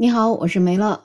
你好，我是梅乐。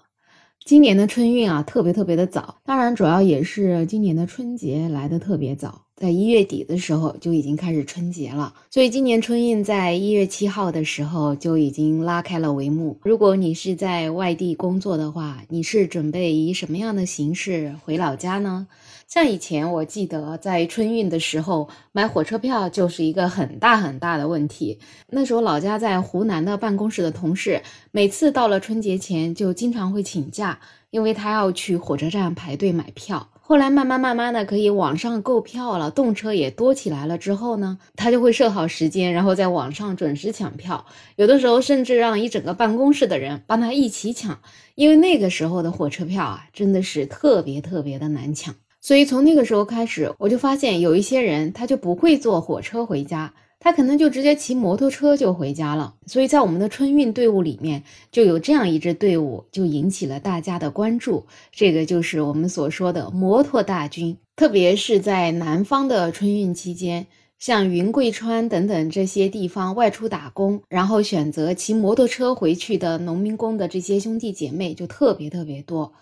今年的春运啊，特别特别的早，当然主要也是今年的春节来的特别早，在一月底的时候就已经开始春节了，所以今年春运在一月七号的时候就已经拉开了帷幕。如果你是在外地工作的话，你是准备以什么样的形式回老家呢？像以前我记得在春运的时候买火车票就是一个很大很大的问题。那时候老家在湖南的办公室的同事，每次到了春节前就经常会请假，因为他要去火车站排队买票。后来慢慢慢慢的可以网上购票了，动车也多起来了之后呢，他就会设好时间，然后在网上准时抢票。有的时候甚至让一整个办公室的人帮他一起抢，因为那个时候的火车票啊，真的是特别特别的难抢。所以从那个时候开始，我就发现有一些人他就不会坐火车回家，他可能就直接骑摩托车就回家了。所以在我们的春运队伍里面，就有这样一支队伍，就引起了大家的关注。这个就是我们所说的摩托大军。特别是在南方的春运期间，像云贵川等等这些地方外出打工，然后选择骑摩托车回去的农民工的这些兄弟姐妹就特别特别多。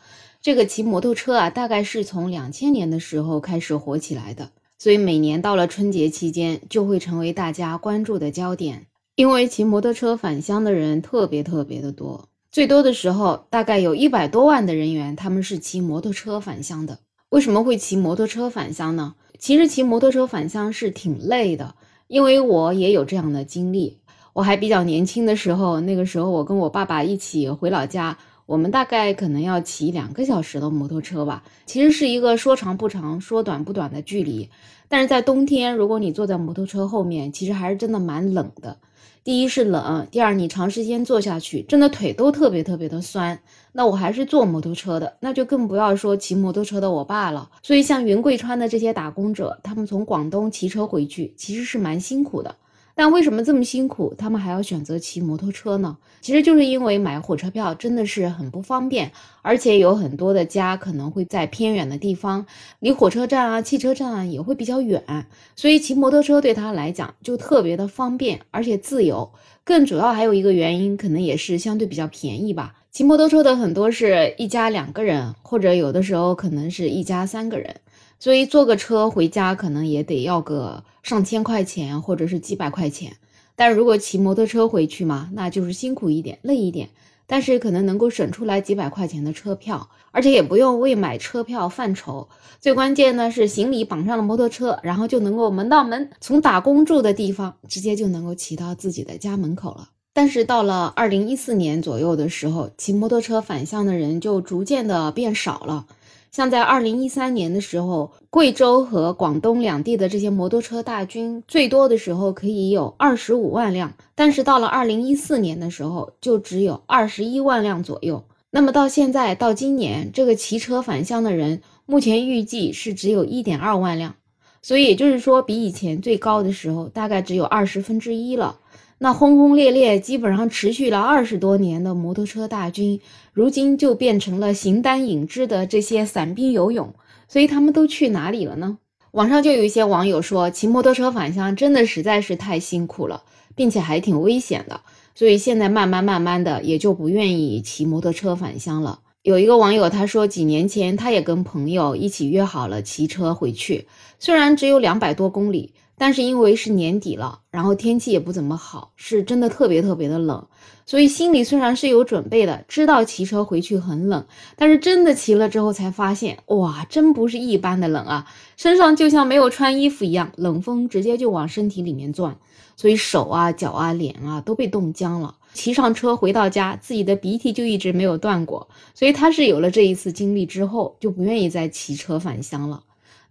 这个骑摩托车啊，大概是从两千年的时候开始火起来的，所以每年到了春节期间，就会成为大家关注的焦点。因为骑摩托车返乡的人特别特别的多，最多的时候大概有一百多万的人员，他们是骑摩托车返乡的。为什么会骑摩托车返乡呢？其实骑摩托车返乡是挺累的，因为我也有这样的经历。我还比较年轻的时候，那个时候我跟我爸爸一起回老家。我们大概可能要骑两个小时的摩托车吧，其实是一个说长不长、说短不短的距离。但是在冬天，如果你坐在摩托车后面，其实还是真的蛮冷的。第一是冷，第二你长时间坐下去，真的腿都特别特别的酸。那我还是坐摩托车的，那就更不要说骑摩托车的我爸了。所以像云贵川的这些打工者，他们从广东骑车回去，其实是蛮辛苦的。但为什么这么辛苦，他们还要选择骑摩托车呢？其实就是因为买火车票真的是很不方便，而且有很多的家可能会在偏远的地方，离火车站啊、汽车站啊也会比较远，所以骑摩托车对他来讲就特别的方便，而且自由。更主要还有一个原因，可能也是相对比较便宜吧。骑摩托车的很多是一家两个人，或者有的时候可能是一家三个人。所以坐个车回家可能也得要个上千块钱，或者是几百块钱。但如果骑摩托车回去嘛，那就是辛苦一点，累一点，但是可能能够省出来几百块钱的车票，而且也不用为买车票犯愁。最关键呢是行李绑上了摩托车，然后就能够门到门，从打工住的地方直接就能够骑到自己的家门口了。但是到了二零一四年左右的时候，骑摩托车返乡的人就逐渐的变少了。像在二零一三年的时候，贵州和广东两地的这些摩托车大军最多的时候可以有二十五万辆，但是到了二零一四年的时候就只有二十一万辆左右。那么到现在到今年，这个骑车返乡的人目前预计是只有一点二万辆，所以也就是说比以前最高的时候大概只有二十分之一了。那轰轰烈烈，基本上持续了二十多年的摩托车大军，如今就变成了形单影只的这些散兵游勇。所以他们都去哪里了呢？网上就有一些网友说，骑摩托车返乡真的实在是太辛苦了，并且还挺危险的。所以现在慢慢慢慢的，也就不愿意骑摩托车返乡了。有一个网友他说，几年前他也跟朋友一起约好了骑车回去，虽然只有两百多公里。但是因为是年底了，然后天气也不怎么好，是真的特别特别的冷，所以心里虽然是有准备的，知道骑车回去很冷，但是真的骑了之后才发现，哇，真不是一般的冷啊，身上就像没有穿衣服一样，冷风直接就往身体里面钻，所以手啊、脚啊、脸啊都被冻僵了。骑上车回到家，自己的鼻涕就一直没有断过，所以他是有了这一次经历之后，就不愿意再骑车返乡了。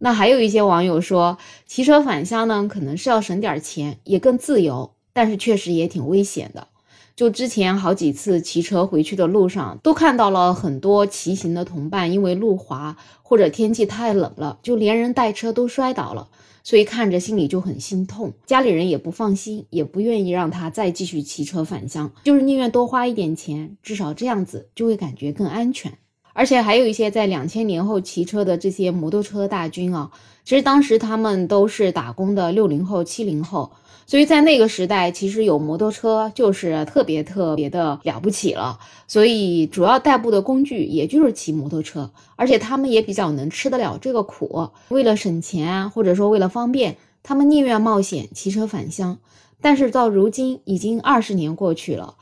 那还有一些网友说，骑车返乡呢，可能是要省点钱，也更自由，但是确实也挺危险的。就之前好几次骑车回去的路上，都看到了很多骑行的同伴，因为路滑或者天气太冷了，就连人带车都摔倒了，所以看着心里就很心痛，家里人也不放心，也不愿意让他再继续骑车返乡，就是宁愿多花一点钱，至少这样子就会感觉更安全。而且还有一些在两千年后骑车的这些摩托车大军啊，其实当时他们都是打工的六零后、七零后，所以在那个时代，其实有摩托车就是特别特别的了不起了。所以主要代步的工具也就是骑摩托车，而且他们也比较能吃得了这个苦，为了省钱啊，或者说为了方便，他们宁愿冒险骑车返乡。但是到如今已经二十年过去了。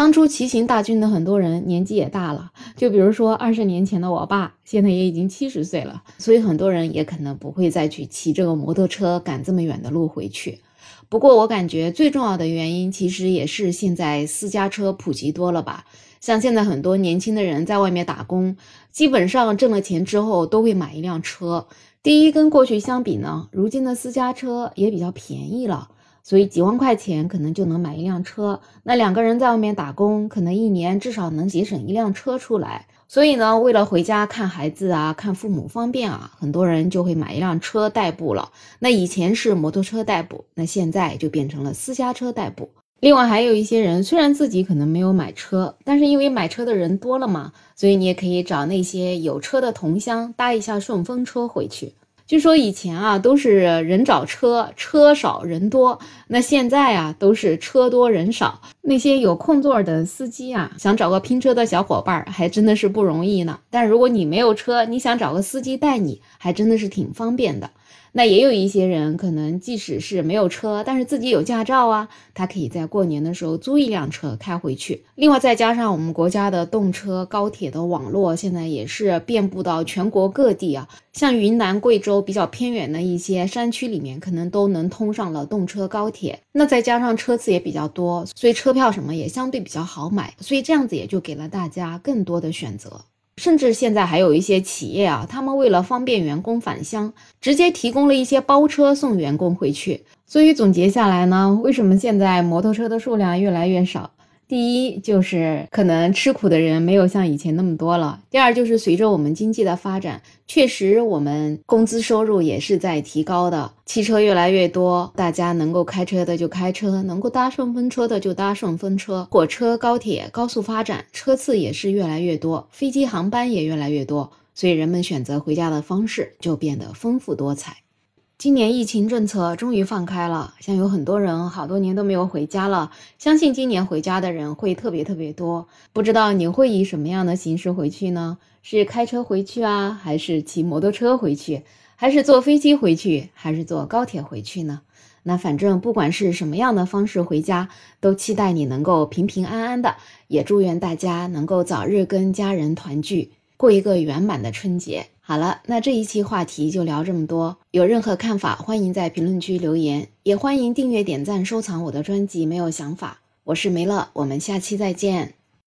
当初骑行大军的很多人年纪也大了，就比如说二十年前的我爸，现在也已经七十岁了，所以很多人也可能不会再去骑这个摩托车赶这么远的路回去。不过我感觉最重要的原因，其实也是现在私家车普及多了吧。像现在很多年轻的人在外面打工，基本上挣了钱之后都会买一辆车。第一，跟过去相比呢，如今的私家车也比较便宜了。所以几万块钱可能就能买一辆车，那两个人在外面打工，可能一年至少能节省一辆车出来。所以呢，为了回家看孩子啊、看父母方便啊，很多人就会买一辆车代步了。那以前是摩托车代步，那现在就变成了私家车代步。另外还有一些人，虽然自己可能没有买车，但是因为买车的人多了嘛，所以你也可以找那些有车的同乡搭一下顺风车回去。据说以前啊都是人找车，车少人多。那现在啊都是车多人少。那些有空座的司机啊，想找个拼车的小伙伴，还真的是不容易呢。但如果你没有车，你想找个司机带你，还真的是挺方便的。那也有一些人，可能即使是没有车，但是自己有驾照啊，他可以在过年的时候租一辆车开回去。另外，再加上我们国家的动车高铁的网络，现在也是遍布到全国各地啊，像云南、贵州比较偏远的一些山区里面，可能都能通上了动车高铁。那再加上车次也比较多，所以车车票什么也相对比较好买，所以这样子也就给了大家更多的选择。甚至现在还有一些企业啊，他们为了方便员工返乡，直接提供了一些包车送员工回去。所以总结下来呢，为什么现在摩托车的数量越来越少？第一就是可能吃苦的人没有像以前那么多了。第二就是随着我们经济的发展，确实我们工资收入也是在提高的，汽车越来越多，大家能够开车的就开车，能够搭顺风车的就搭顺风车，火车、高铁高速发展，车次也是越来越多，飞机航班也越来越多，所以人们选择回家的方式就变得丰富多彩。今年疫情政策终于放开了，像有很多人好多年都没有回家了，相信今年回家的人会特别特别多。不知道你会以什么样的形式回去呢？是开车回去啊，还是骑摩托车回去，还是坐飞机回去，还是坐高铁回去呢？那反正不管是什么样的方式回家，都期待你能够平平安安的，也祝愿大家能够早日跟家人团聚，过一个圆满的春节。好了，那这一期话题就聊这么多。有任何看法，欢迎在评论区留言，也欢迎订阅、点赞、收藏我的专辑。没有想法，我是梅乐，我们下期再见。